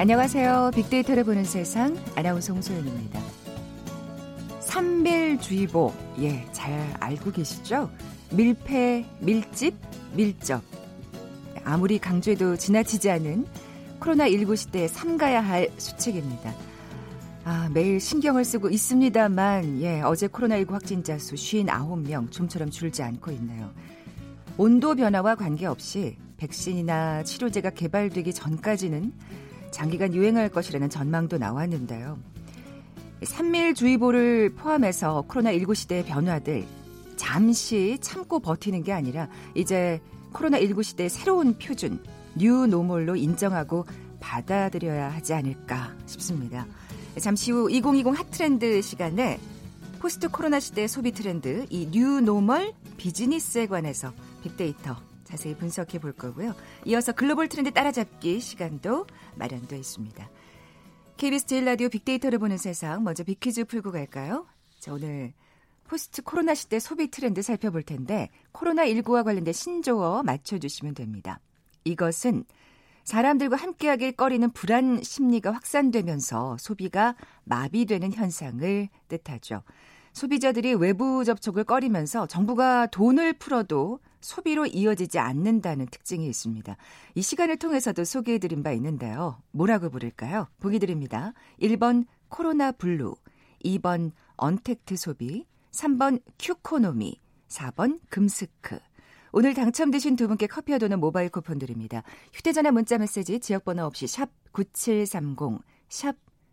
안녕하세요. 빅데이터를 보는 세상 아나운서 홍소연입니다. 삼밀주의보, 예, 잘 알고 계시죠? 밀폐, 밀집, 밀접. 아무리 강조해도 지나치지 않은 코로나19 시대에 삼가야 할 수칙입니다. 아, 매일 신경을 쓰고 있습니다만, 예, 어제 코로나19 확진자 수 59명, 좀처럼 줄지 않고 있네요. 온도 변화와 관계없이 백신이나 치료제가 개발되기 전까지는 장기간 유행할 것이라는 전망도 나왔는데요. 삼밀주의보를 포함해서 코로나19 시대의 변화들 잠시 참고 버티는 게 아니라 이제 코로나19 시대의 새로운 표준, 뉴 노멀로 인정하고 받아들여야 하지 않을까 싶습니다. 잠시 후 2020 hot trend 시간에 포스트 코로나 시대 소비 트렌드 이 뉴 노멀 비즈니스에 관해서 빅데이터 자세히 분석해 볼 거고요. 이어서 글로벌 트렌드 따라잡기 시간도 마련되어 있습니다. KBS 제일 라디오 빅데이터를 보는 세상 먼저 빅퀴즈 풀고 갈까요? 자, 오늘 post 코로나 시대 소비 트렌드 살펴볼 텐데 코로나19와 관련된 신조어 맞춰주시면 됩니다. 이것은 사람들과 함께하길 꺼리는 불안 심리가 확산되면서 소비가 마비되는 현상을 뜻하죠. 소비자들이 외부 접촉을 꺼리면서 정부가 돈을 풀어도 소비로 이어지지 않는다는 특징이 있습니다. 이 시간을 통해서도 소개해드린 바 있는데요. 뭐라고 부를까요? 보기 드립니다. 1번 코로나 블루, 2번 언택트 소비, 3번 Qconomy, 4번 금스크. 오늘 당첨되신 두 분께 커피와 도넛 모바일 쿠폰 드립니다. 휴대전화 문자 메시지 지역번호 없이 샵 9730, 샵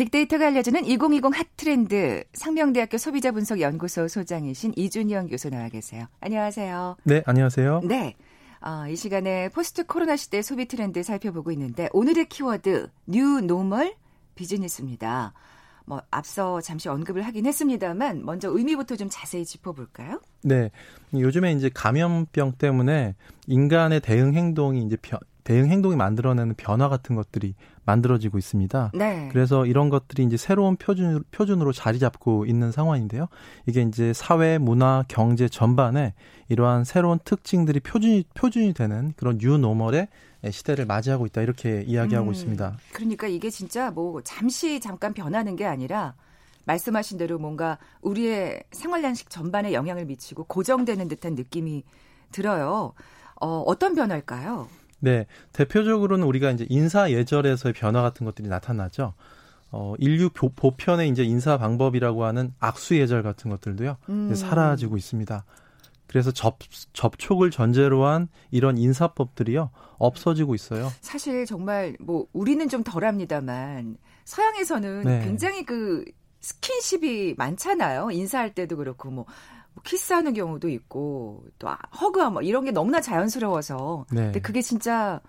빅데이터가 알려주는 2020 핫트렌드 상명대학교 소비자분석연구소 소장이신 이준영 교수 나와 계세요. 안녕하세요. 네, 안녕하세요. 네. 어, 이 시간에 post 코로나 시대 소비 트렌드 살펴보고 있는데 오늘의 키워드 new normal 비즈니스입니다. 뭐 앞서 잠시 언급을 하긴 했습니다만 먼저 의미부터 좀 자세히 짚어볼까요? 네, 요즘에 이제 감염병 때문에 인간의 대응 행동이 이제 변, 대응 행동이 만들어내는 변화 같은 것들이 만들어지고 있습니다. 네. 그래서 이런 것들이 이제 새로운 표준 표준으로 자리 잡고 있는 상황인데요. 이게 이제 사회, 문화, 경제 전반에 이러한 새로운 특징들이 표준이 표준이 되는 그런 뉴노멀의 시대를 맞이하고 있다 이렇게 이야기하고 음, 있습니다. 그러니까 이게 진짜 뭐 잠시 잠깐 변하는 게 아니라 말씀하신 대로 뭔가 우리의 생활 양식 전반에 영향을 미치고 고정되는 듯한 느낌이 들어요. 어, 어떤 변화일까요? 네, 대표적으로는 우리가 이제 인사 예절에서의 변화 같은 것들이 나타나죠. 어, 인류 보, 편의 이제 인사 방법이라고 하는 악수 예절 같은 것들도요, 음. 사라지고 있습니다. 그래서 접, 접촉을 전제로 한 이런 인사법들이요, 없어지고 있어요. 사실 정말 뭐, 우리는 좀 덜 합니다만, 서양에서는 네. 굉장히 그 스킨십이 많잖아요. 인사할 때도 그렇고, 뭐, 뭐 키스하는 경우도 있고 또 허그하고 뭐 이런 게 너무나 자연스러워서 네. 근데 그게 진짜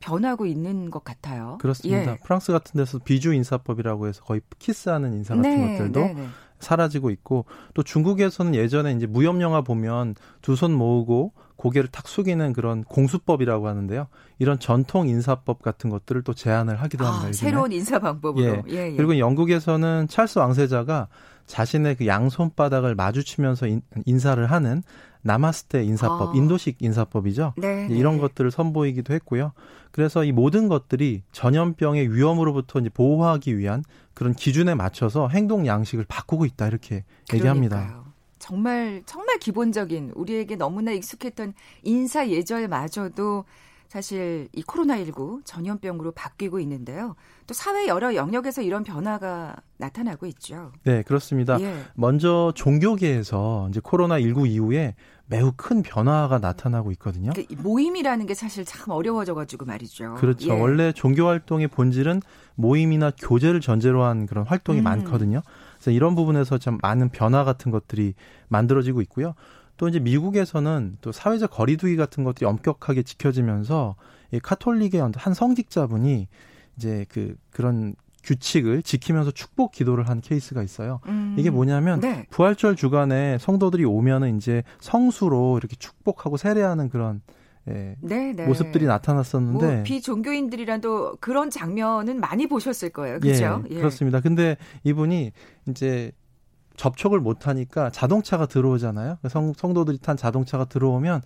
변하고 있는 것 같아요. 그렇습니다. 예. 프랑스 같은 데서 비주 인사법이라고 해서 거의 키스하는 인사 같은 네, 것들도 네, 네. 사라지고 있고 또 중국에서는 예전에 이제 무협 영화 보면 두 손 모으고 고개를 탁 숙이는 그런 공수법이라고 하는데요. 이런 전통 인사법 같은 것들을 또 제안을 하기도 합니다. 아, 새로운 인사 방법으로. 예. 예, 예. 그리고 영국에서는 찰스 왕세자가 자신의 그 양손바닥을 마주치면서 인, 사를 하는 나마스테 인사법, 아. 인도식 인사법이죠. 네, 이런 네. 것들을 선보이기도 했고요. 그래서 이 모든 것들이 전염병의 위험으로부터 이제 보호하기 위한 그런 기준에 맞춰서 행동 양식을 바꾸고 있다 이렇게 그러니까요. 얘기합니다. 정말 정말 기본적인 우리에게 너무나 익숙했던 인사 예절마저도 사실 이 코로나19 전염병으로 바뀌고 있는데요. 또 사회 여러 영역에서 이런 변화가 나타나고 있죠. 네, 그렇습니다. 예. 먼저 종교계에서 이제 코로나19 이후에 매우 큰 변화가 나타나고 있거든요. 그 모임이라는 게 사실 참 어려워져가지고 말이죠. 그렇죠. 예. 원래 종교 활동의 본질은 모임이나 교제를 전제로 한 그런 활동이 음. 많거든요. 그래서 이런 부분에서 좀 많은 변화 같은 것들이 만들어지고 있고요. 또 이제 미국에서는 또 사회적 거리두기 같은 것들이 엄격하게 지켜지면서 이 카톨릭의 한 성직자분이 이제 그 그런 규칙을 지키면서 축복 기도를 한 케이스가 있어요. 음. 이게 뭐냐면 네. 부활절 주간에 성도들이 오면은 이제 성수로 이렇게 축복하고 세례하는 그런 예, 네, 네. 모습들이 나타났었는데 뭐 비종교인들이라도 그런 장면은 많이 보셨을 거예요. 그렇죠? 예, 예. 그렇습니다. 근데 이분이 이제 접촉을 못 하니까 자동차가 들어오잖아요. 성, 성도들이 탄 자동차가 들어오면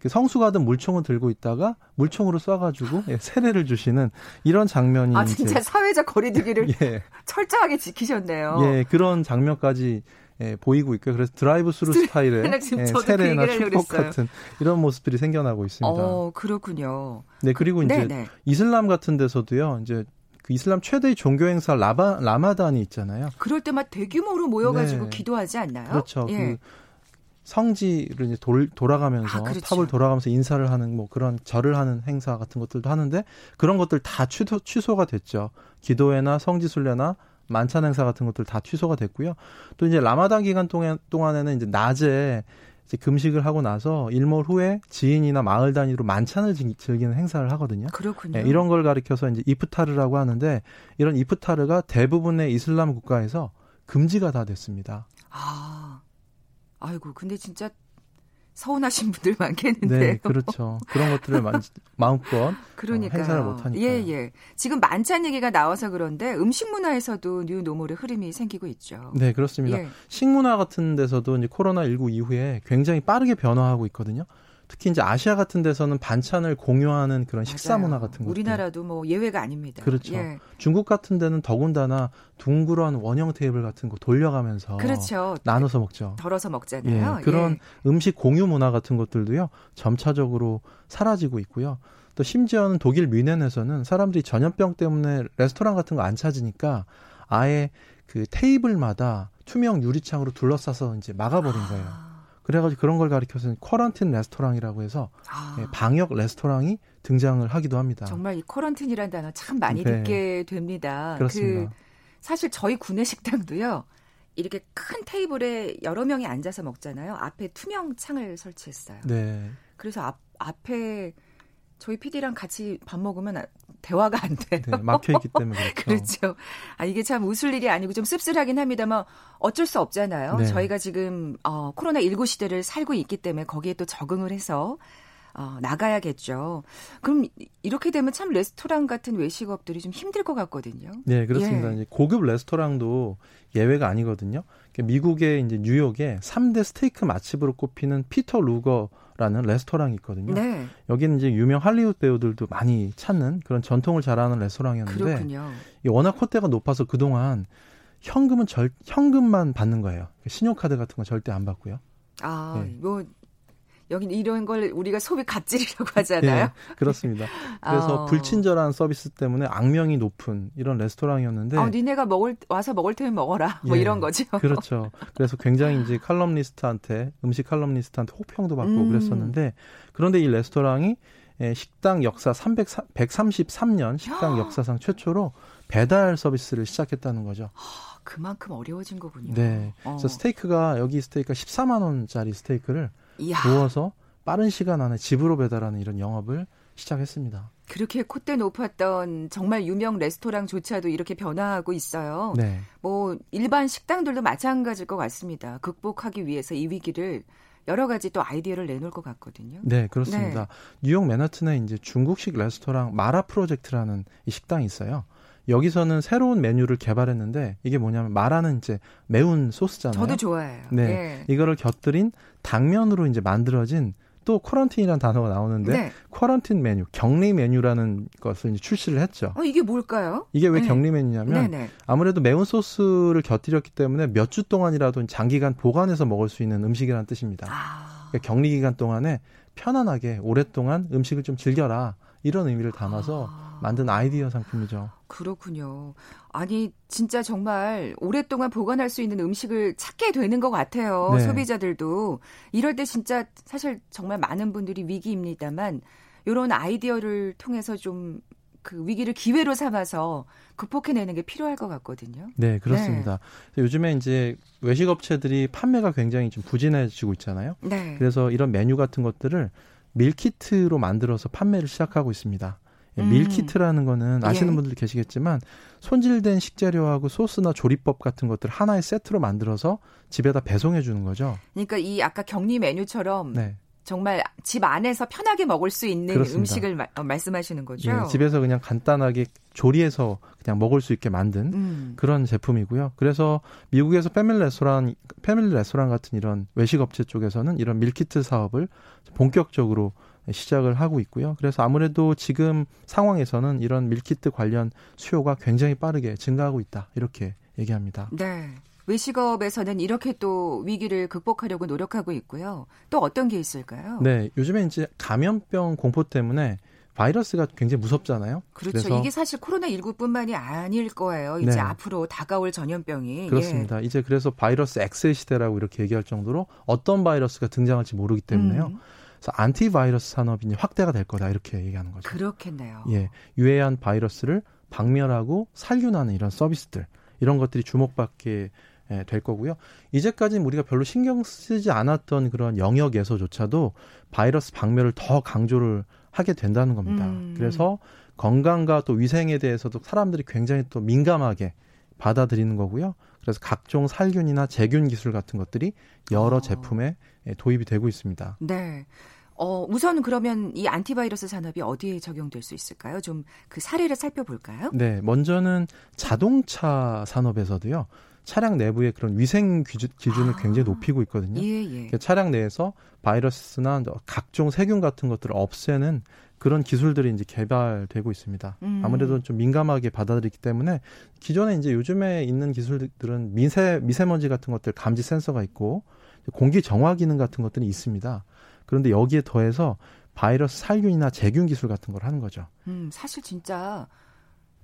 그 성수가 든 물총을 들고 있다가 물총으로 쏴가지고 예, 세례를 주시는 이런 장면이 아 진짜 사회적 거리두기를 예. 철저하게 지키셨네요. 예 그런 장면까지 예, 보이고 있고요. 그래서 드라이브 스루 스타일의 예, 그 세례나 축복 같은 이런 모습들이 생겨나고 있습니다. 어, 그렇군요. 네, 그리고 이제 네네. 네. 이슬람 같은 데서도요. 이제 그 이슬람 최대의 종교 행사 라바 라마단이 있잖아요. 그럴 때 막 대규모로 모여가지고 네. 기도하지 않나요? 그렇죠. 예. 그 성지를 이제 돌, 돌아가면서 아, 그렇죠. 탑을 돌아가면서 인사를 하는 뭐 그런 절을 하는 행사 같은 것들도 하는데 그런 것들 다 취소, 취소가 됐죠. 기도회나 성지 순례나 만찬 행사 같은 것들 다 취소가 됐고요. 또 이제 라마단 기간 동안 동안에는 이제 낮에 금식을 하고 나서 일몰 후에 지인이나 마을 단위로 만찬을 즐기는 행사를 하거든요. 그렇군요. 네, 이런 걸 가리켜서 이제 이프타르라고 하는데 이런 이프타르가 대부분의 이슬람 국가에서 금지가 다 됐습니다. 아, 아이고, 근데 진짜 서운하신 분들 많겠는데요. 네, 그렇죠. 그런 것들을 마음껏 그러니까 어, 행사를 못 하니까. 예, 예. 지금 만찬 얘기가 나와서 그런데 음식 문화에서도 new normal의 흐름이 생기고 있죠. 네, 그렇습니다. 예. 식문화 같은 데서도 이제 코로나 19 이후에 굉장히 빠르게 변화하고 있거든요. 특히 이제 아시아 같은 데서는 반찬을 공유하는 그런 식사 문화 같은 거. 우리나라도 뭐 예외가 아닙니다. 그렇죠. 예. 중국 같은 데는 더군다나 둥그런 원형 테이블 같은 거 돌려가면서 그렇죠. 나눠서 먹죠. 덜어서 먹잖아요. 예. 그런 예. 음식 공유 문화 같은 것들도요. 점차적으로 사라지고 있고요. 또 심지어는 독일 뮌헨에서는 사람들이 전염병 때문에 레스토랑 같은 거 안 찾으니까 아예 그 테이블마다 투명 유리창으로 둘러싸서 이제 막아버린 거예요. 아. 그래가지고 그런 걸 가리켜서 쿼런틴 레스토랑이라고 해서 아. 예, 방역 레스토랑이 등장을 하기도 합니다. 정말 이 쿼런틴이라는 단어 참 많이 네. 듣게 됩니다. 그렇습니다. 그 사실 저희 구내 식당도요. 이렇게 큰 테이블에 여러 명이 앉아서 먹잖아요. 앞에 투명 창을 설치했어요. 네. 그래서 앞 앞에 저희 PD랑 같이 밥 먹으면 대화가 안 돼요. 네, 막혀 있기 때문에 그렇죠. 그렇죠. 아 이게 참 웃을 일이 아니고 좀 씁쓸하긴 합니다만 어쩔 수 없잖아요. 네. 저희가 지금 어 코로나 19 시대를 살고 있기 때문에 거기에 또 적응을 해서 어, 나가야겠죠. 그럼 이렇게 되면 참 레스토랑 같은 외식업들이 좀 힘들 것 같거든요. 네, 그렇습니다. 예. 이제 고급 레스토랑도 예외가 아니거든요. 미국의 이제 뉴욕에 3대 스테이크 맛집으로 꼽히는 피터 루거 라는 레스토랑이 있거든요. 네. 여기는 이제 유명 할리우드 배우들도 많이 찾는 그런 전통을 자랑하는 레스토랑이었는데 그렇군요. 워낙 콧대가 높아서 그동안 현금은 절 현금만 받는 거예요. 신용카드 같은 건 절대 안 받고요. 아, 네. 뭐 여기 이런 걸 우리가 소비 갑질이라고 하잖아요. 네, 그렇습니다. 그래서 어. 불친절한 서비스 때문에 악명이 높은 이런 레스토랑이었는데. 어, 니네가 먹을 와서 먹을 테면 먹어라. 뭐 예, 이런 거죠. 그렇죠. 그래서 굉장히 이제 칼럼니스트한테 음식 칼럼니스트한테 호평도 받고 음. 그랬었는데 그런데 이 레스토랑이 예, 식당 역사 300 133년 식당 역사상 최초로 배달 서비스를 시작했다는 거죠. 그만큼 어려워진 거군요. 네. 그래서 어. 스테이크가 여기 스테이크가 14만 원짜리 스테이크를 이야. 구워서 빠른 시간 안에 집으로 배달하는 이런 영업을 시작했습니다. 그렇게 콧대 높았던 정말 유명 레스토랑조차도 이렇게 변화하고 있어요. 네. 뭐 일반 식당들도 마찬가지일 것 같습니다. 극복하기 위해서 이 위기를 여러 가지 또 아이디어를 내놓을 것 같거든요. 네, 그렇습니다. 네. 뉴욕 맨하튼에 이제 중국식 레스토랑 마라 프로젝트라는 이 식당이 있어요. 여기서는 새로운 메뉴를 개발했는데 이게 뭐냐면 마라는 이제 매운 소스잖아요. 저도 좋아해요. 네. 네. 이거를 곁들인 당면으로 이제 만들어진 또 쿼런틴이라는 단어가 나오는데 네. 쿼런틴 메뉴, 격리 메뉴라는 것을 이제 출시를 했죠. 어, 이게 뭘까요? 이게 왜 네. 격리 메뉴냐면 네네. 아무래도 매운 소스를 곁들였기 때문에 몇 주 동안이라도 장기간 보관해서 먹을 수 있는 음식이라는 뜻입니다. 아. 그러니까 격리 기간 동안에 편안하게 오랫동안 음식을 좀 즐겨라. 이런 의미를 담아서 아. 만든 아이디어 상품이죠. 그렇군요. 아니 진짜 정말 오랫동안 보관할 수 있는 음식을 찾게 되는 것 같아요. 네. 소비자들도 이럴 때 진짜 사실 정말 많은 분들이 위기입니다만 이런 아이디어를 통해서 좀 그 위기를 기회로 삼아서 극복해내는 게 필요할 것 같거든요. 네, 그렇습니다. 네. 요즘에 이제 외식 업체들이 판매가 굉장히 좀 부진해지고 있잖아요. 네. 그래서 이런 메뉴 같은 것들을 밀키트로 만들어서 판매를 시작하고 있습니다. 예, 음. 밀키트라는 거는 아시는 예. 분들 계시겠지만 손질된 식재료하고 소스나 조리법 같은 것들 하나의 세트로 만들어서 집에다 배송해 주는 거죠. 그러니까 이 아까 격리 메뉴처럼 네. 정말 집 안에서 편하게 먹을 수 있는 그렇습니다. 음식을 마, 어, 말씀하시는 거죠. 네, 집에서 그냥 간단하게 조리해서 그냥 먹을 수 있게 만든 음. 그런 제품이고요. 그래서 미국에서 패밀리 레스토랑, 패밀리 레스토랑 같은 이런 외식 업체 쪽에서는 이런 밀키트 사업을 본격적으로 시작을 하고 있고요. 그래서 아무래도 지금 상황에서는 이런 밀키트 관련 수요가 굉장히 빠르게 증가하고 있다. 이렇게 얘기합니다. 네. 외식업에서는 이렇게 또 위기를 극복하려고 노력하고 있고요. 또 어떤 게 있을까요? 네, 요즘에 이제 감염병 공포 때문에 바이러스가 굉장히 무섭잖아요. 그렇죠. 이게 사실 코로나 19뿐만이 아닐 거예요. 이제 네. 앞으로 다가올 전염병이. 예. 그렇습니다. 예. 이제 그래서 바이러스 X의 시대라고 이렇게 얘기할 정도로 어떤 바이러스가 등장할지 모르기 때문에요. 음. 그래서 안티바이러스 산업이 확대가 될 거다 이렇게 얘기하는 거죠. 그렇겠네요. 예, 유해한 바이러스를 박멸하고 살균하는 이런 서비스들 이런 것들이 주목받게 예, 될 거고요. 이제까지는 우리가 별로 신경 쓰지 않았던 그런 영역에서조차도 바이러스 박멸을 더 강조를 하게 된다는 겁니다. 음. 그래서 건강과 또 위생에 대해서도 사람들이 굉장히 또 민감하게 받아들이는 거고요. 그래서 각종 살균이나 제균 기술 같은 것들이 여러 어. 제품에 예, 도입이 되고 있습니다. 네. 어, 우선 그러면 이 안티바이러스 산업이 어디에 적용될 수 있을까요? 좀 그 사례를 살펴볼까요? 네, 먼저는 자동차 산업에서도요. 차량 내부의 그런 위생 기준, 기준을 아, 굉장히 높이고 있거든요. 예, 예. 그러니까 차량 내에서 바이러스나 각종 세균 같은 것들을 없애는 그런 기술들이 이제 개발되고 있습니다. 음. 아무래도 좀 민감하게 받아들이기 때문에 기존에 이제 요즘에 있는 기술들은 미세 미세먼지 같은 것들 감지 센서가 있고 공기 정화 기능 같은 것들이 있습니다. 그런데 여기에 더해서 바이러스 살균이나 제균 기술 같은 걸 하는 거죠. 음, 사실 진짜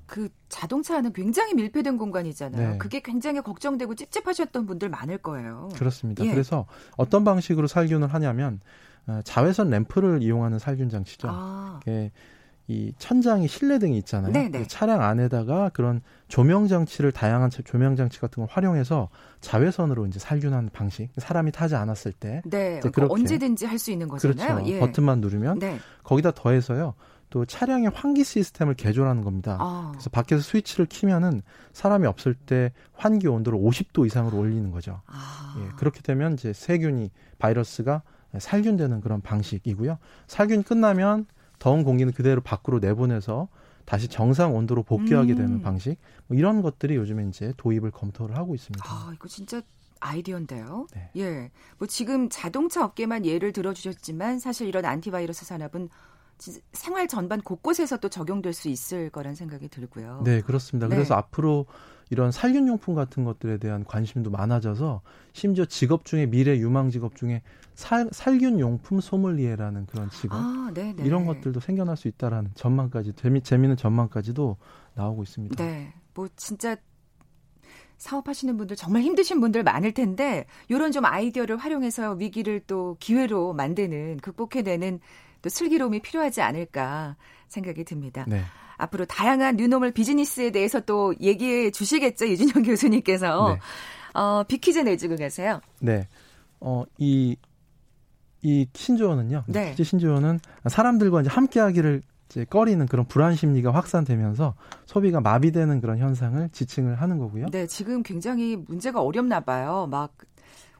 그 자동차는 굉장히 밀폐된 공간이잖아요. 네. 그게 굉장히 걱정되고 찝찝하셨던 분들 많을 거예요. 그렇습니다. 예. 그래서 어떤 방식으로 살균을 하냐면 어, 자외선 램프를 이용하는 살균 장치죠. 아. 이 천장이 실내 등이 있잖아요. 네네. 네. 차량 안에다가 그런 조명 장치를 다양한 조명 장치 같은 걸 활용해서 자외선으로 이제 살균하는 방식. 사람이 타지 않았을 때 네. 그렇게 언제든지 할 수 있는 거잖아요. 그렇죠. 예. 버튼만 누르면 네. 거기다 더해서요. 또 차량의 환기 시스템을 개조하는 겁니다. 아. 그래서 밖에서 스위치를 키면은 사람이 없을 때 환기 온도를 50도 이상으로 올리는 거죠. 아. 예, 그렇게 되면 이제 세균이 바이러스가 살균되는 그런 방식이고요. 살균 끝나면 더운 공기는 그대로 밖으로 내보내서 다시 정상 온도로 복귀하게 음. 되는 방식 뭐 이런 것들이 요즘에 이제 도입을 검토를 하고 있습니다. 아, 이거 진짜 아이디어인데요. 네. 예. 뭐 지금 자동차 업계만 예를 들어 주셨지만 사실 이런 안티바이러스 산업은 생활 전반 곳곳에서 또 적용될 수 있을 거란 생각이 들고요. 네, 그렇습니다. 네. 그래서 앞으로 이런 살균용품 같은 것들에 대한 관심도 많아져서 심지어 직업 중에 미래 유망 직업 중에 살, 살균용품 소믈리에라는 그런 직업 아, 네, 네. 이런 것들도 생겨날 수 있다라는 전망까지 재미 재미있는 전망까지도 나오고 있습니다. 네, 뭐 진짜 사업하시는 분들 정말 힘드신 분들 많을 텐데 이런 좀 아이디어를 활용해서 위기를 또 기회로 만드는 극복해내는 또 슬기로움이 필요하지 않을까 생각이 듭니다. 네. 앞으로 다양한 뉴노멀 비즈니스에 대해서 또 얘기해 주시겠죠 유진영 교수님께서 네. 어, 빅퀴즈 내주고 계세요. 네. 어, 이, 이 신조어는요. 네. 빅퀴즈 신조어는 사람들과 이제 함께하기를 이제 꺼리는 그런 불안 심리가 확산되면서 소비가 마비되는 그런 현상을 지칭을 하는 거고요. 네, 지금 굉장히 문제가 어렵나 봐요. 막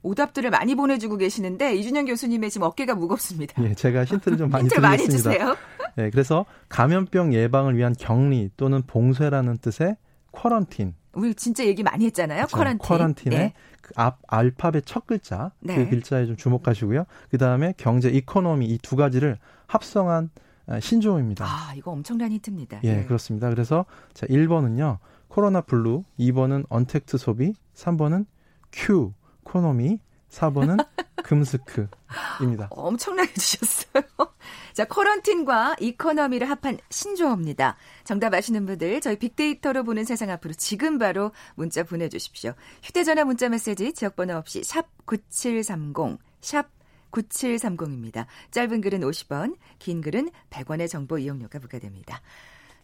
오답들을 많이 보내주고 계시는데 이준영 교수님의 지금 어깨가 무겁습니다. 예, 제가 힌트를 좀 많이 힌트를 많이 주세요. 네, 그래서 감염병 예방을 위한 격리 또는 봉쇄라는 뜻의 quarantine. 우리 진짜 얘기 많이 했잖아요. 그렇죠. quarantine. quarantine의 네. 그앞 알파벳 첫 글자 네. 그 글자에 좀 주목하시고요. 그 다음에 경제 economy 이 두 가지를 합성한 아, 신조어입니다. 아, 이거 엄청난 힌트입니다. 예, 네. 그렇습니다. 그래서 자, 1번은요. 코로나 블루, 2번은 언택트 소비, 3번은 Q, conomy, 4번은 금스크입니다. 엄청나게 주셨어요. 자, quarantine과 economy를 합한 신조어입니다. 정답 아시는 분들 저희 빅데이터로 보는 세상 앞으로 지금 바로 문자 보내주십시오. 휴대전화 문자 메시지 지역번호 없이 샵 9730, 샵 9730입니다. 짧은 글은 50원, 긴 글은 100원의 정보 이용료가 부과됩니다.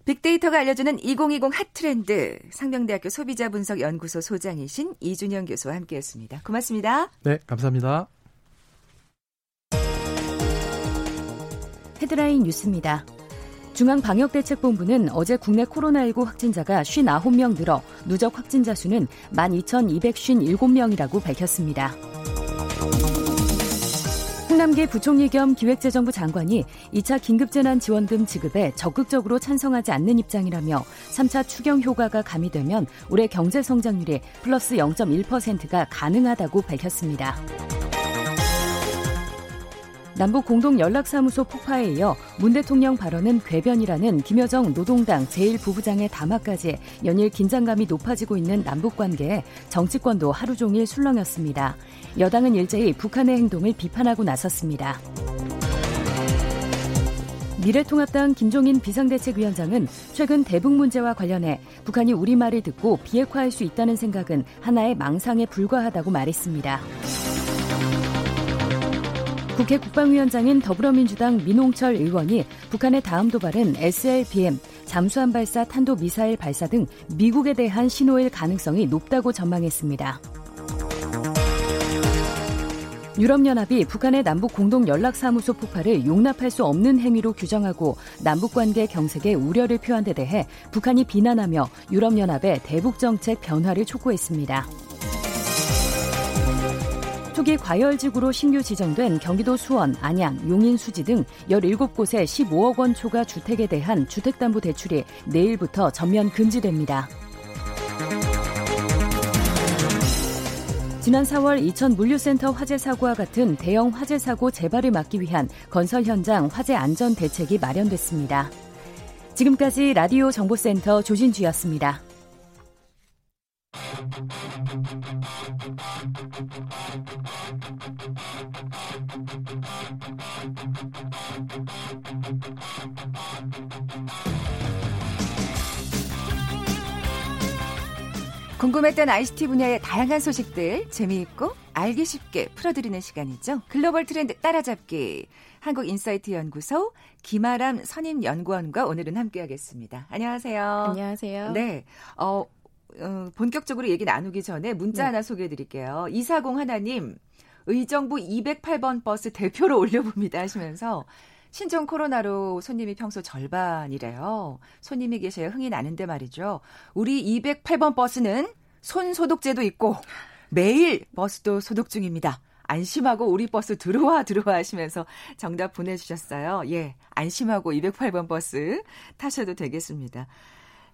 빅데이터가 알려주는 2020 핫트렌드 상명대학교 소비자분석연구소 소장이신 이준영 교수와 함께했습니다. 고맙습니다. 네, 감사합니다. 헤드라인 뉴스입니다. 중앙방역대책본부는 어제 국내 코로나19 확진자가 59명 늘어 누적 확진자 수는 12,257명이라고 밝혔습니다. 홍남기 부총리 겸 기획재정부 장관이 2차 긴급재난지원금 지급에 적극적으로 찬성하지 않는 입장이라며 3차 추경 효과가 가미되면 올해 경제 성장률이 플러스 0.1%가 가능하다고 밝혔습니다. 남북 공동 연락사무소 폭파에 이어 문 대통령 발언은 궤변이라는 김여정 노동당 제1부부장의 담화까지 연일 긴장감이 높아지고 있는 남북 관계에 정치권도 하루 종일 술렁였습니다. 여당은 일제히 북한의 행동을 비판하고 나섰습니다. 미래통합당 김종인 비상대책위원장은 최근 대북 문제와 관련해 북한이 우리 말을 듣고 비핵화할 수 있다는 생각은 하나의 망상에 불과하다고 말했습니다. 국회 국방위원장인 더불어민주당 민홍철 의원이 북한의 다음 도발은 SLBM, 잠수함 발사 탄도 미사일 발사 등 미국에 대한 신호일 가능성이 높다고 전망했습니다. 유럽연합이 북한의 남북 공동 연락사무소 폭발을 용납할 수 없는 행위로 규정하고 남북 관계 경색에 우려를 표한 데 대해 북한이 비난하며 유럽연합의 대북 정책 변화를 촉구했습니다. 초기 과열지구로 신규 지정된 경기도 수원, 안양, 용인, 수지 등 17곳의 15억 원 초과 주택에 대한 주택담보대출이 내일부터 전면 금지됩니다. 지난 4월 이천 물류센터 화재 사고와 같은 대형 화재 사고 재발을 막기 위한 건설 현장 화재 안전 대책이 마련됐습니다. 지금까지 라디오 정보센터 조진주였습니다. 궁금했던 ICT 분야의 다양한 소식들 재미있고 알기 쉽게 풀어드리는 시간이죠. 글로벌 트렌드 따라잡기. 한국인사이트 연구소 김아람 선임 연구원과 오늘은 함께하겠습니다. 안녕하세요. 안녕하세요. 네. 어, 어, 본격적으로 얘기 나누기 전에 문자 네. 하나 소개해 드릴게요. 240 하나님, 의정부 208번 버스 대표로 올려봅니다 하시면서 신종 코로나로 손님이 평소 절반이래요. 손님이 계셔야 흥이 나는데 말이죠. 우리 208번 버스는 손 소독제도 있고 매일 버스도 소독 중입니다. 안심하고 우리 버스 들어와 들어와 하시면서 정답 보내주셨어요. 예, 안심하고 208번 버스 타셔도 되겠습니다.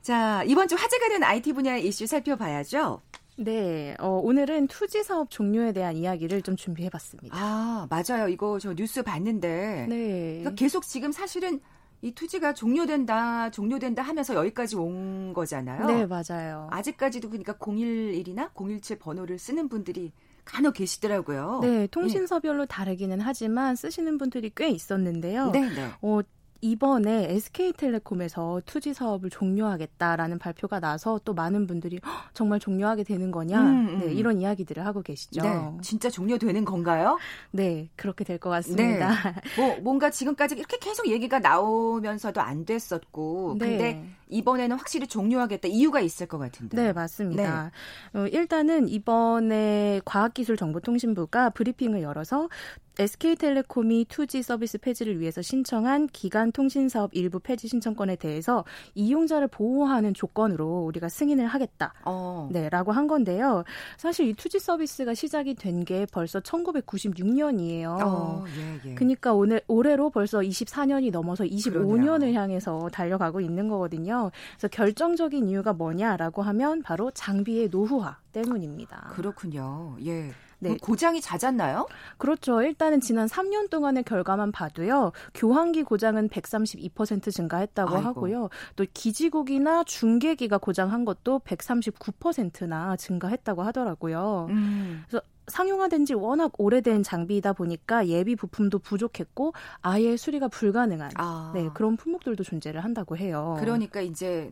자, 이번 주 화제가 된 IT 분야의 이슈 살펴봐야죠. 네, 어, 오늘은 2G 사업 종료에 대한 이야기를 좀 준비해봤습니다. 아, 맞아요. 이거 저 뉴스 봤는데. 네. 그러니까 계속 지금 사실은 이 투지가 종료된다, 종료된다 하면서 여기까지 온 거잖아요. 네, 맞아요. 아직까지도 그러니까 011이나 017 번호를 쓰는 분들이 간혹 계시더라고요. 네, 통신사별로 예. 다르기는 하지만 쓰시는 분들이 꽤 있었는데요. 네, 네. 어, 이번에 SK텔레콤에서 투지 사업을 종료하겠다라는 발표가 나서 또 많은 분들이 정말 종료하게 되는 거냐 음, 음. 네, 이런 이야기들을 하고 계시죠. 네, 진짜 종료되는 건가요? 네, 그렇게 될 것 같습니다. 네. 뭐 뭔가 지금까지 이렇게 계속 얘기가 나오면서도 안 됐었고, 네. 근데 이번에는 확실히 종료하겠다 이유가 있을 것 같은데. 네, 맞습니다. 네. 어, 일단은 이번에 과학기술정보통신부가 브리핑을 열어서 SK텔레콤이 2G 서비스 폐지를 위해서 신청한 기간 통신 사업 일부 폐지 신청권에 대해서 이용자를 보호하는 조건으로 우리가 승인을 하겠다. 어. 네, 라고 한 건데요. 사실 이 2G 서비스가 시작이 된 게 벌써 1996년이에요. 어, 예, 예. 그러니까 오늘 올해로 벌써 24년이 넘어서 25년을 그러네요. 향해서 달려가고 있는 거거든요. 그래서 결정적인 이유가 뭐냐라고 하면 바로 장비의 노후화 때문입니다. 그렇군요. 예. 네. 고장이 잦았나요? 그렇죠. 일단은 지난 3년 동안의 결과만 봐도요. 교환기 고장은 132% 증가했다고 아이고. 하고요. 또 기지국이나 중계기가 고장한 것도 139%나 증가했다고 하더라고요. 음. 그래서 상용화된 지 워낙 오래된 장비이다 보니까 예비 부품도 부족했고 아예 수리가 불가능한 아. 네, 그런 품목들도 존재를 한다고 해요. 그러니까 이제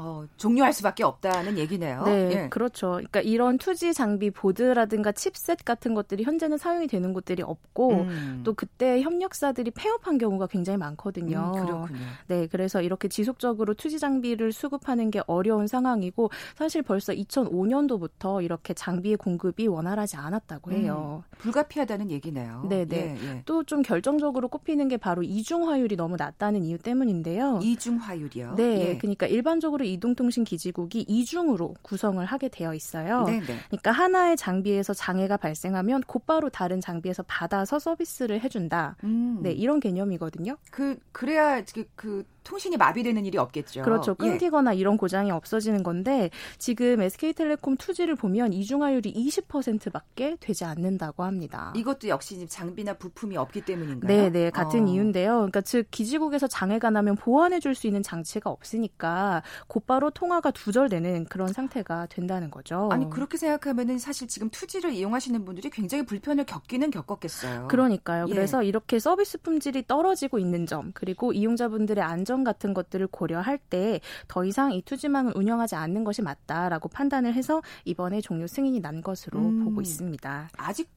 어, 종료할 수밖에 없다는 얘기네요. 네, 예. 그렇죠. 그러니까 이런 투지 장비 보드라든가 칩셋 같은 것들이 현재는 사용이 되는 곳들이 없고 음. 또 그때 협력사들이 폐업한 경우가 굉장히 많거든요. 음, 그렇군요. 네, 그래서 이렇게 지속적으로 투지 장비를 수급하는 게 어려운 상황이고 사실 벌써 2005년도부터 이렇게 장비의 공급이 원활하지 않았다고 해요. 음, 불가피하다는 얘기네요. 네, 네. 예, 예. 또좀 결정적으로 꼽히는 게 바로 이중 화율이 너무 낮다는 이유 때문인데요. 이중 화율이요? 네, 예. 그러니까 일반적으로 이동통신기지국이 이중으로 구성을 하게 되어 있어요. 네네. 그러니까 하나의 장비에서 장애가 발생하면 곧바로 다른 장비에서 받아서 서비스를 해준다. 음. 네, 이런 개념이거든요. 그 그래야 그, 그 통신이 마비되는 일이 없겠죠. 그렇죠. 예. 끊기거나 예. 이런 고장이 없어지는 건데 지금 SK텔레콤 투지를 보면 이중화율이 20%밖에 되지 않는다고 합니다. 이것도 역시 장비나 부품이 없기 때문인가요? 네, 네. 같은 어. 이유인데요. 그러니까 즉 기지국에서 장애가 나면 보완해 줄 수 있는 장치가 없으니까 곧바로 통화가 두절되는 그런 상태가 된다는 거죠. 아니 그렇게 생각하면은 사실 지금 투지를 이용하시는 분들이 굉장히 불편을 겪기는 겪었겠어요. 그러니까요. 예. 그래서 이렇게 서비스 품질이 떨어지고 있는 점 그리고 이용자분들의 안전 안전 같은 것들을 고려할 때 더 이상 이 투지망을 운영하지 않는 것이 맞다라고 판단을 해서 이번에 종료 승인이 난 것으로 음, 보고 있습니다. 아직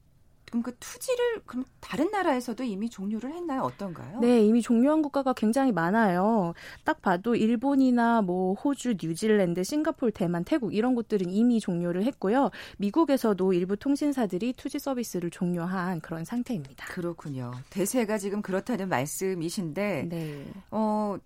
그럼 그 투지를 그럼 다른 나라에서도 이미 종료를 했나요? 어떤가요? 네, 이미 종료한 국가가 굉장히 많아요. 딱 봐도 일본이나 뭐 호주, 뉴질랜드, 싱가폴, 대만, 태국 이런 곳들은 이미 종료를 했고요. 미국에서도 일부 통신사들이 투지 서비스를 종료한 그런 상태입니다. 그렇군요. 대세가 지금 그렇다는 말씀이신데 네. 어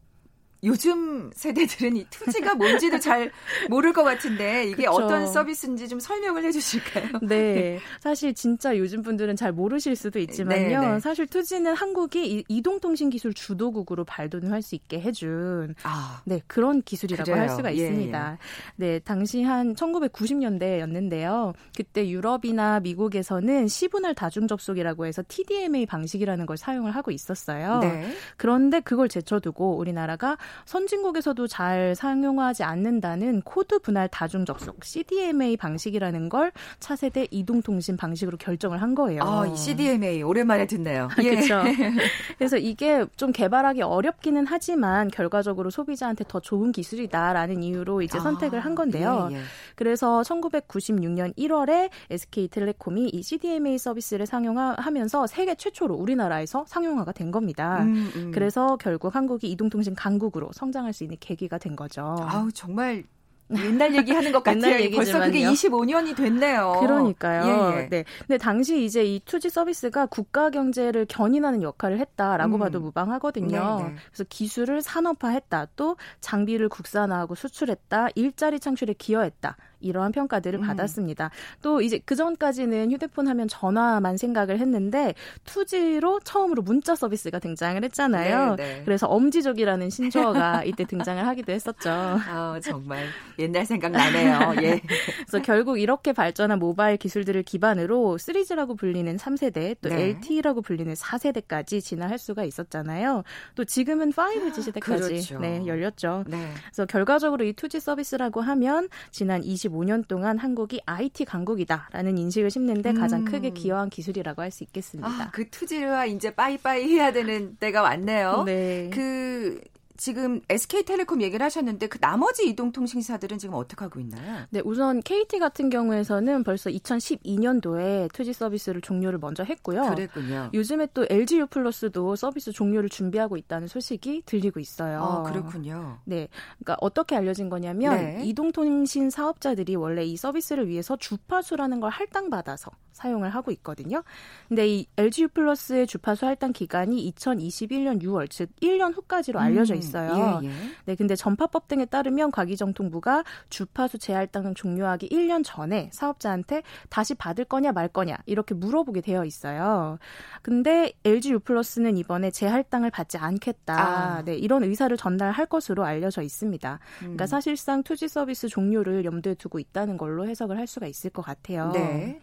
요즘 세대들은 이 투지가 뭔지도 잘 모를 것 같은데 이게 그쵸. 어떤 서비스인지 좀 설명을 해주실까요? 네, 사실 진짜 요즘 분들은 잘 모르실 수도 있지만요. 네, 네. 사실 투지는 한국이 이동통신 기술 주도국으로 발돋움할 수 있게 해준 아, 네 그런 기술이라고 그래요. 할 수가 예, 있습니다. 예. 네, 당시 한 1990년대였는데요. 그때 유럽이나 미국에서는 시분할 다중 접속이라고 해서 TDMA 방식이라는 걸 사용을 하고 있었어요. 네. 그런데 그걸 제쳐두고 우리나라가 선진국에서도 잘 사용하지 않는다는 코드 분할 다중 접속 CDMA 방식이라는 걸 차세대 이동통신 방식으로 결정을 한 거예요. 아, 이 CDMA 오랜만에 듣네요. 예. 그렇죠. 그래서 이게 좀 개발하기 어렵기는 하지만 결과적으로 소비자한테 더 좋은 기술이다라는 이유로 이제 선택을 한 건데요. 예, 예. 그래서 1996년 1월에 SK텔레콤이 이 CDMA 서비스를 상용하면서 세계 최초로 우리나라에서 상용화가 된 겁니다. 음, 음. 그래서 결국 한국이 이동통신 강국 으로 성장할 수 있는 계기가 된 거죠. 아우 정말 옛날 얘기하는 것 같아요. 벌써 그게 25년이 됐네요. 그러니까요. 예, 예. 네. 근데 당시 이제 이 투지 서비스가 국가 경제를 견인하는 역할을 했다라고 음. 봐도 무방하거든요. 네, 네. 그래서 기술을 산업화했다, 또 장비를 국산화하고 수출했다, 일자리 창출에 기여했다. 이러한 평가들을 음. 받았습니다. 또 이제 그 전까지는 휴대폰 하면 전화만 생각을 했는데 투지로 처음으로 문자 서비스가 등장을 했잖아요. 네, 네. 그래서 엄지족이라는 신조어가 이때 등장을 하기도 했었죠. 아, 정말 옛날 생각 나네요. 예. 그래서 결국 이렇게 발전한 모바일 기술들을 기반으로 3G라고 불리는 3세대, 또 네. LTE라고 불리는 4세대까지 진화할 수가 있었잖아요. 또 지금은 5G 시대까지 그렇죠. 네, 열렸죠. 네. 그래서 결과적으로 이 투지 서비스라고 하면 지난 25 25년 동안 한국이 IT 강국이다라는 인식을 심는데 가장 음. 크게 기여한 기술이라고 할 수 있겠습니다. 아, 그 투지와 이제 빠이빠이 해야 되는 때가 왔네요. 네. 그 지금 SK텔레콤 얘기를 하셨는데 그 나머지 이동통신사들은 지금 어떻게 하고 있나요? 네, 우선 KT 같은 경우에서는 벌써 2012년도에 투지 서비스를 종료를 먼저 했고요. 그랬군요. 요즘에 또 LG U 플러스도 서비스 종료를 준비하고 있다는 소식이 들리고 있어요. 아, 그렇군요. 네. 그러니까 어떻게 알려진 거냐면 네. 이동통신 사업자들이 원래 이 서비스를 위해서 주파수라는 걸 할당받아서 사용을 하고 있거든요. 근데 이 LG U 플러스의 주파수 할당 기간이 2021년 6월, 즉 1년 후까지로 알려져 있습니다. 음. 있어요. 예, 예. 네, 근데 전파법 등에 따르면 과기정통부가 주파수 재할당 종료하기 1년 전에 사업자한테 다시 받을 거냐 말 거냐 이렇게 물어보게 되어 있어요. 근데 LG U+는 이번에 재할당을 받지 않겠다. 아. 네, 이런 의사를 전달할 것으로 알려져 있습니다. 그러니까 음. 그러니까 사실상 투지 서비스 종료를 염두에 두고 있다는 걸로 해석을 할 수가 있을 것 같아요. 네.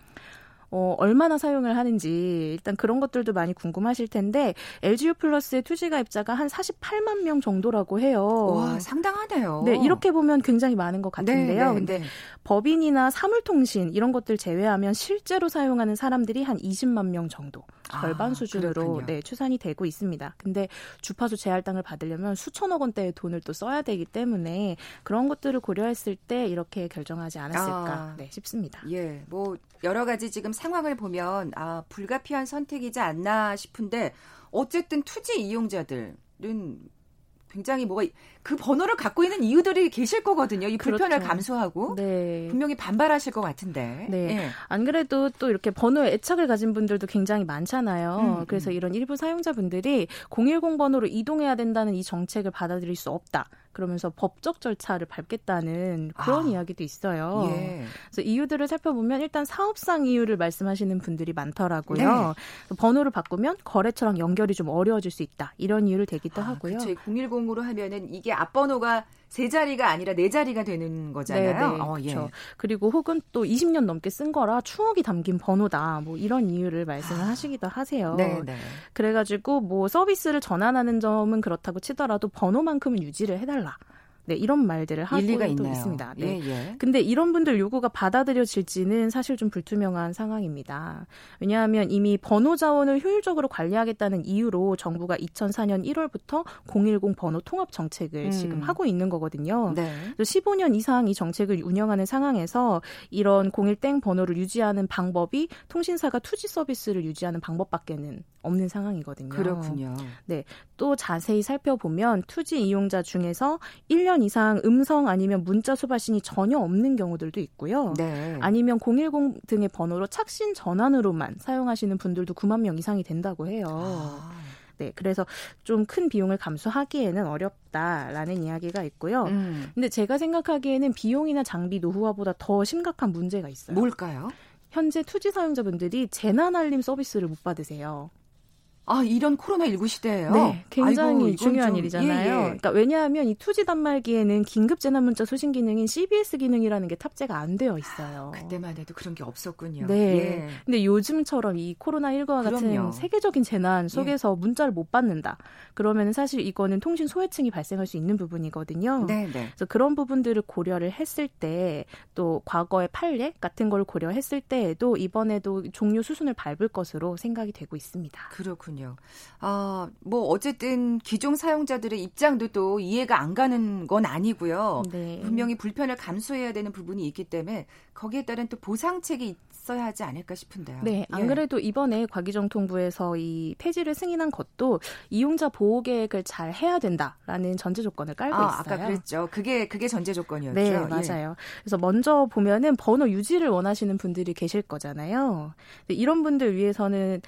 어, 얼마나 사용을 하는지 일단 그런 것들도 많이 궁금하실 텐데 LGU 플러스의 투지 가입자가 한 48만 명 정도라고 해요. 와, 상당하네요. 네, 이렇게 보면 굉장히 많은 것 같은데요. 네, 네, 근데 네. 법인이나 사물통신 이런 것들 제외하면 실제로 사용하는 사람들이 한 20만 명 정도. 절반 아, 수준으로 네, 추산이 되고 있습니다. 근데 주파수 재할당을 받으려면 수천억 원대의 돈을 또 써야 되기 때문에 그런 것들을 고려했을 때 이렇게 결정하지 않았을까 아, 네, 싶습니다. 예. 뭐 여러 가지 지금 상황을 보면 아, 불가피한 선택이지 않나 싶은데 어쨌든 투지 이용자들은 굉장히 뭐가 그 번호를 갖고 있는 이유들이 계실 거거든요. 이 불편을 그렇죠. 감수하고 네. 분명히 반발하실 것 같은데. 네. 네. 안 그래도 또 이렇게 번호에 애착을 가진 분들도 굉장히 많잖아요. 음, 음. 그래서 이런 일부 사용자분들이 010 번호로 이동해야 된다는 이 정책을 받아들일 수 없다. 그러면서 법적 절차를 밟겠다는 그런 아, 이야기도 있어요. 예. 그래서 이유들을 살펴보면 일단 사업상 이유를 말씀하시는 분들이 많더라고요. 네. 번호를 바꾸면 거래처랑 연결이 좀 어려워질 수 있다. 이런 이유를 대기도 아, 하고요. 그렇죠. 010으로 하면은 이게 앞번호가 세 자리가 아니라 네 자리가 되는 거잖아요. 네네, 어, 예. 그렇죠. 그리고 혹은 또 20년 넘게 쓴 거라 추억이 담긴 번호다. 뭐 이런 이유를 말씀을 아, 하시기도 하세요. 네네. 그래가지고 뭐 서비스를 전환하는 점은 그렇다고 치더라도 번호만큼은 유지를 해달라. 네, 이런 말들을 하고 일리가 또 있습니다. 네. 예, 예. 근데 이런 분들 요구가 받아들여질지는 사실 좀 불투명한 상황입니다. 왜냐하면 이미 번호 자원을 효율적으로 관리하겠다는 이유로 정부가 2004년 1월부터 010 번호 통합 정책을 음. 지금 하고 있는 거거든요. 네. 15년 이상 이 정책을 운영하는 상황에서 이런 01땡 번호를 유지하는 방법이 통신사가 투지 서비스를 유지하는 방법밖에는 없는 상황이거든요. 그렇군요. 네. 또 자세히 살펴보면 투지 이용자 중에서 1년 이상 음성 아니면 문자 수발신이 전혀 없는 경우들도 있고요. 네. 아니면 010 등의 번호로 착신 전환으로만 사용하시는 분들도 9만 명 이상이 된다고 해요. 아. 네, 그래서 좀 큰 비용을 감수하기에는 어렵다라는 이야기가 있고요. 음. 근데 제가 생각하기에는 비용이나 장비 노후화보다 더 심각한 문제가 있어요. 뭘까요? 현재 투지 사용자분들이 재난 알림 서비스를 못 받으세요. 아, 이런 코로나19 시대예요? 네, 굉장히 아이고, 중요한 좀, 일이잖아요. 예, 예. 그러니까 왜냐하면 이 투지 단말기에는 긴급 재난 문자 소신 기능인 CBS 기능이라는 게 탑재가 안 되어 있어요. 아, 그때만 해도 그런 게 없었군요. 네. 예. 근데 요즘처럼 이 코로나19와 같은 세계적인 재난 속에서 예. 문자를 못 받는다. 그러면 사실 이거는 통신 소외층이 발생할 수 있는 부분이거든요. 네, 네. 그래서 그런 부분들을 고려를 했을 때 또 과거의 판례 같은 걸 고려했을 때에도 이번에도 종료 수순을 밟을 것으로 생각이 되고 있습니다. 그렇군요. 그렇군요. 아, 뭐 어쨌든 기존 사용자들의 입장도 또 이해가 안 가는 건 아니고요. 네. 분명히 불편을 감수해야 되는 부분이 있기 때문에 거기에 따른 또 보상책이 있어야 하지 않을까 싶은데요. 네, 안 예. 그래도 이번에 과기정통부에서 이 폐지를 승인한 것도 이용자 보호 계획을 잘 해야 된다라는 전제 조건을 깔고 아, 있어요. 아까 그랬죠. 그게 그게 전제 조건이었죠. 네, 예. 맞아요. 예. 그래서 먼저 보면은 번호 유지를 원하시는 분들이 계실 거잖아요. 이런 분들 위해서는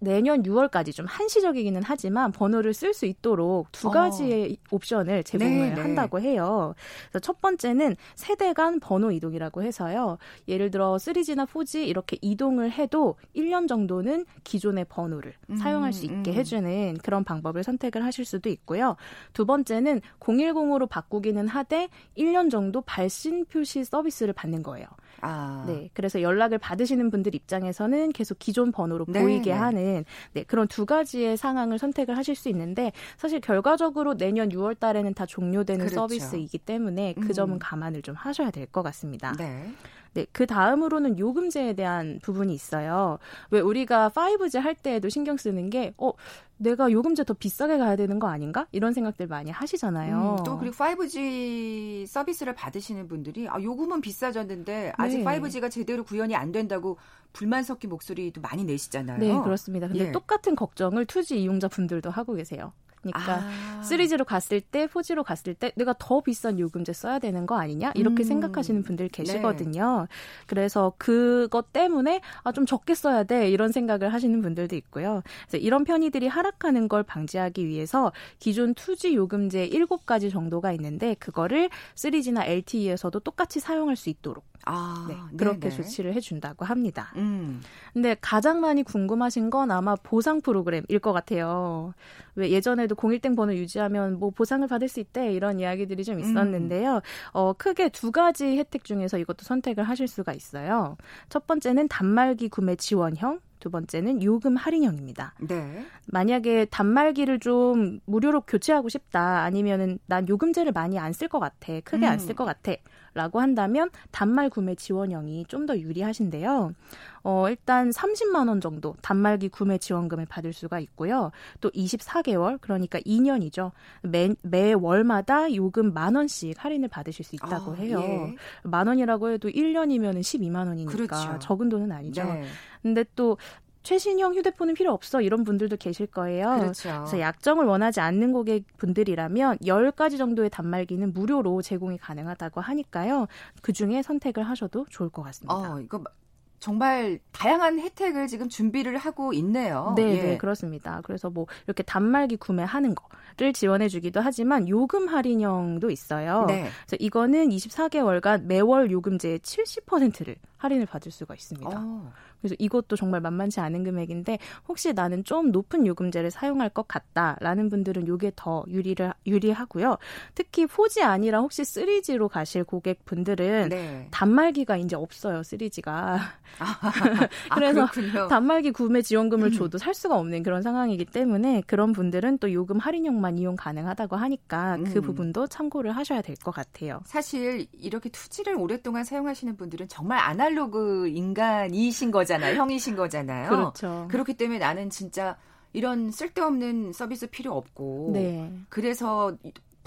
내년 6월까지 좀 한시적이기는 하지만 번호를 쓸 수 있도록 두 어. 가지의 어. 옵션을 제공을 네, 네. 한다고 해요. 그래서 첫 번째는 세대 간 번호 이동이라고 해서요. 예를 들어 3G나 4G 이렇게 이동을 해도 1년 정도는 기존의 번호를 음, 사용할 수 있게 음. 해주는 그런 방법을 선택을 하실 수도 있고요. 두 번째는 010으로 바꾸기는 하되 1년 정도 발신 표시 서비스를 받는 거예요. 아. 네. 그래서 연락을 받으시는 분들 입장에서는 계속 기존 번호로 네, 보이게 네. 하는 네, 그런 두 가지의 상황을 선택을 하실 수 있는데 사실 결과적으로 내년 6월 달에는 다 종료되는 그렇죠. 서비스이기 때문에 그 음. 점은 감안을 좀 하셔야 될 것 같습니다. 네. 네, 그 다음으로는 요금제에 대한 부분이 있어요. 왜 우리가 5G 할 때에도 신경 쓰는 게, 어, 내가 요금제 더 비싸게 가야 되는 거 아닌가? 이런 생각들 많이 하시잖아요. 음, 또 그리고 5G 서비스를 받으시는 분들이 아, 요금은 비싸졌는데 아직 네. 5G가 제대로 구현이 안 된다고 불만 섞인 목소리도 많이 내시잖아요. 네, 그렇습니다. 근데 예. 똑같은 걱정을 2G 이용자분들도 하고 계세요. 그러니까 아. 3G로 갔을 때, 4G로 갔을 때 내가 더 비싼 요금제 써야 되는 거 아니냐? 이렇게 음. 생각하시는 분들 계시거든요. 네. 그래서 그것 때문에 아, 좀 적게 써야 돼. 이런 생각을 하시는 분들도 있고요. 그래서 이런 편의들이 하락하는 걸 방지하기 위해서 기존 2G 요금제 7가지 정도가 있는데 그거를 3G나 LTE에서도 똑같이 사용할 수 있도록 아, 네, 그렇게 네네. 조치를 해준다고 합니다. 음. 근데 가장 많이 궁금하신 건 아마 보상 프로그램일 것 같아요. 왜 예전에도 공일땡 번호 유지하면 뭐 보상을 받을 수 있대 이런 이야기들이 좀 있었는데요. 음. 어, 크게 두 가지 혜택 중에서 이것도 선택을 하실 수가 있어요. 첫 번째는 단말기 구매 지원형, 두 번째는 요금 할인형입니다. 네. 만약에 단말기를 좀 무료로 교체하고 싶다 아니면은 난 요금제를 많이 안 쓸 것 같아. 크게 음. 안쓸 것 같아. 라고 한다면 단말 구매 지원형이 좀 더 유리하신데요. 어, 일단 30만 원 정도 단말기 구매 지원금을 받을 수가 있고요. 또 24개월 그러니까 2년이죠. 매 매월마다 요금 만 원씩 할인을 받으실 수 있다고 아, 해요. 예. 만 원이라고 해도 1년이면 12만 원이니까 그렇죠. 적은 돈은 아니죠. 네. 근데 또 최신형 휴대폰은 필요 없어 이런 분들도 계실 거예요. 그렇죠. 그래서 약정을 원하지 않는 고객 분들이라면 10가지 정도의 단말기는 무료로 제공이 가능하다고 하니까요. 그중에 선택을 하셔도 좋을 것 같습니다. 어, 이거 정말 다양한 혜택을 지금 준비를 하고 있네요. 네, 예. 네, 그렇습니다. 그래서 뭐 이렇게 단말기 구매하는 거를 지원해 주기도 하지만 요금 할인형도 있어요. 네. 그래서 이거는 24개월간 매월 요금제의 70%를 할인을 받을 수가 있습니다. 어. 그래서 이것도 정말 만만치 않은 금액인데 혹시 나는 좀 높은 요금제를 사용할 것 같다라는 분들은 이게 더 유리를 유리하고요. 특히 4G 아니라 혹시 3G로 가실 고객분들은 네. 단말기가 이제 없어요. 3G가. 아, 그래서 아, 단말기 구매 지원금을 음. 줘도 살 수가 없는 그런 상황이기 때문에 그런 분들은 또 요금 할인형만 이용 가능하다고 하니까 그 음. 그 부분도 참고를 하셔야 될 것 같아요. 사실 이렇게 투지를 오랫동안 사용하시는 분들은 정말 아날로그 인간이신 거죠. 거잖아요. 형이신 거잖아요. 그렇죠. 그렇기 때문에 나는 진짜 이런 쓸데없는 서비스 필요 없고 네. 그래서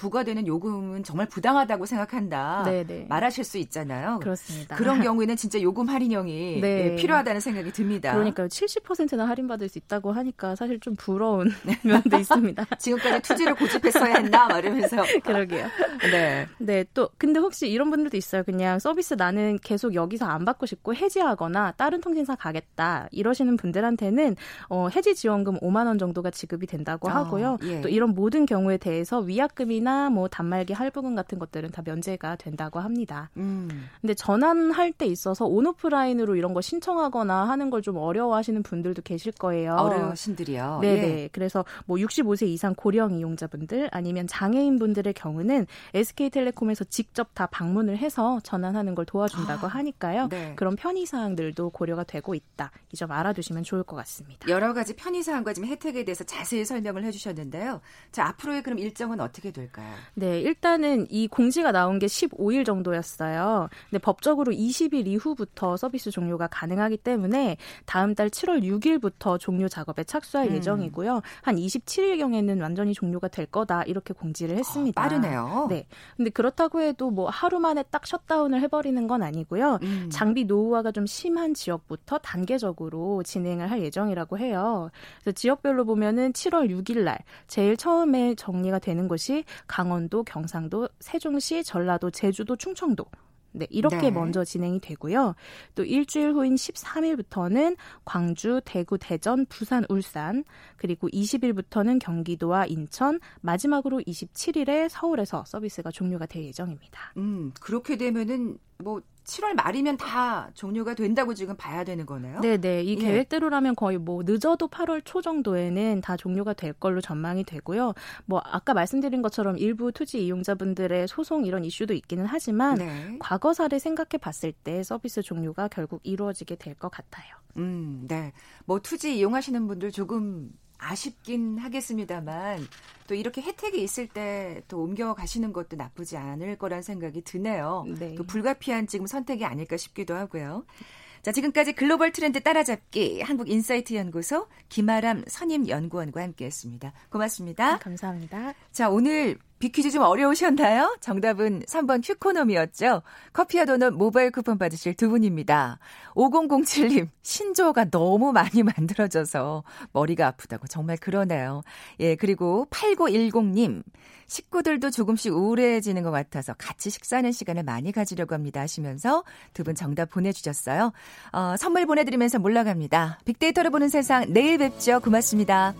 부과되는 요금은 정말 부당하다고 생각한다. 네네. 네. 말하실 수 있잖아요. 그렇습니다. 그런 경우에는 진짜 요금 할인형이 네. 네, 필요하다는 생각이 듭니다. 그러니까 70%나 할인받을 수 있다고 하니까 사실 좀 부러운 면도 있습니다. 지금까지 투지를 고집했어야 했나 말하면서. 그러게요. 네. 네. 또 근데 혹시 이런 분들도 있어요. 그냥 서비스 나는 계속 여기서 안 받고 싶고 해지하거나 다른 통신사 가겠다 이러시는 분들한테는 어, 해지 지원금 5만 원 정도가 지급이 된다고 아, 하고요. 어, 예. 또 이런 모든 경우에 대해서 위약금이나 전화나 뭐 단말기 할부금 같은 것들은 다 면제가 된다고 합니다. 음. 근데 전환할 때 있어서 온오프라인으로 이런 거 신청하거나 하는 걸 좀 어려워하시는 분들도 계실 거예요. 어르신들이요. 네네. 예. 그래서 뭐 65세 이상 고령 이용자분들 아니면 장애인 분들의 경우는 SK텔레콤에서 직접 다 방문을 해서 전환하는 걸 도와준다고 아, 하니까요. 네. 그런 편의 사항들도 고려가 되고 있다. 이 점 알아두시면 좋을 것 같습니다. 여러 가지 편의 사항과 지금 혜택에 대해서 자세히 설명을 해주셨는데요. 자 앞으로의 그럼 일정은 어떻게 될까요? 될까요? 네, 일단은 이 공지가 나온 게 15일 정도였어요. 근데 법적으로 20일 이후부터 서비스 종료가 가능하기 때문에 다음 달 7월 6일부터 종료 작업에 착수할 음. 예정이고요. 한 27일경에는 완전히 종료가 될 거다 이렇게 공지를 했습니다. 어, 빠르네요. 네. 근데 그렇다고 해도 뭐 하루 만에 딱 셧다운을 해버리는 건 아니고요. 음. 장비 노후화가 좀 심한 지역부터 단계적으로 진행을 할 예정이라고 해요. 그래서 지역별로 보면은 7월 6일 날 제일 처음에 정리가 되는 곳이 강원도, 경상도, 세종시, 전라도, 제주도, 충청도 네, 이렇게 네. 먼저 진행이 되고요. 또 일주일 후인 13일부터는 광주, 대구, 대전, 부산, 울산, 그리고 20일부터는 경기도와 인천, 마지막으로 27일에 서울에서 서비스가 종료가 될 예정입니다. 음, 그렇게 되면은 뭐 7월 말이면 다 종료가 된다고 지금 봐야 되는 거네요. 네, 네. 이 예. 계획대로라면 거의 뭐 늦어도 8월 초 정도에는 다 종료가 될 걸로 전망이 되고요. 뭐 아까 말씀드린 것처럼 일부 투지 이용자분들의 소송 이런 이슈도 있기는 하지만 네. 과거 사를 생각해 봤을 때 서비스 종료가 결국 이루어지게 될 것 같아요. 음, 네. 뭐 투지 이용하시는 분들 조금 아쉽긴 하겠습니다만 또 이렇게 혜택이 있을 때 또 옮겨 가시는 것도 나쁘지 않을 거란 생각이 드네요. 네. 또 불가피한 지금 선택이 아닐까 싶기도 하고요. 자, 지금까지 글로벌 트렌드 따라잡기 한국 인사이트 연구소 김아람 선임 연구원과 함께 했습니다. 고맙습니다. 네, 감사합니다. 자, 오늘 비퀴즈 좀 어려우셨나요? 정답은 3번 Qconomy였죠. 커피와 도넛 모바일 쿠폰 받으실 두 분입니다. 5007님, 신조어가 너무 많이 만들어져서 머리가 아프다고. 정말 그러네요. 예, 그리고 8910님, 식구들도 조금씩 우울해지는 것 같아서 같이 식사하는 시간을 많이 가지려고 합니다 하시면서 두 분 정답 보내주셨어요. 어, 선물 보내드리면서 몰라갑니다. 빅데이터를 보는 세상 내일 뵙죠. 고맙습니다.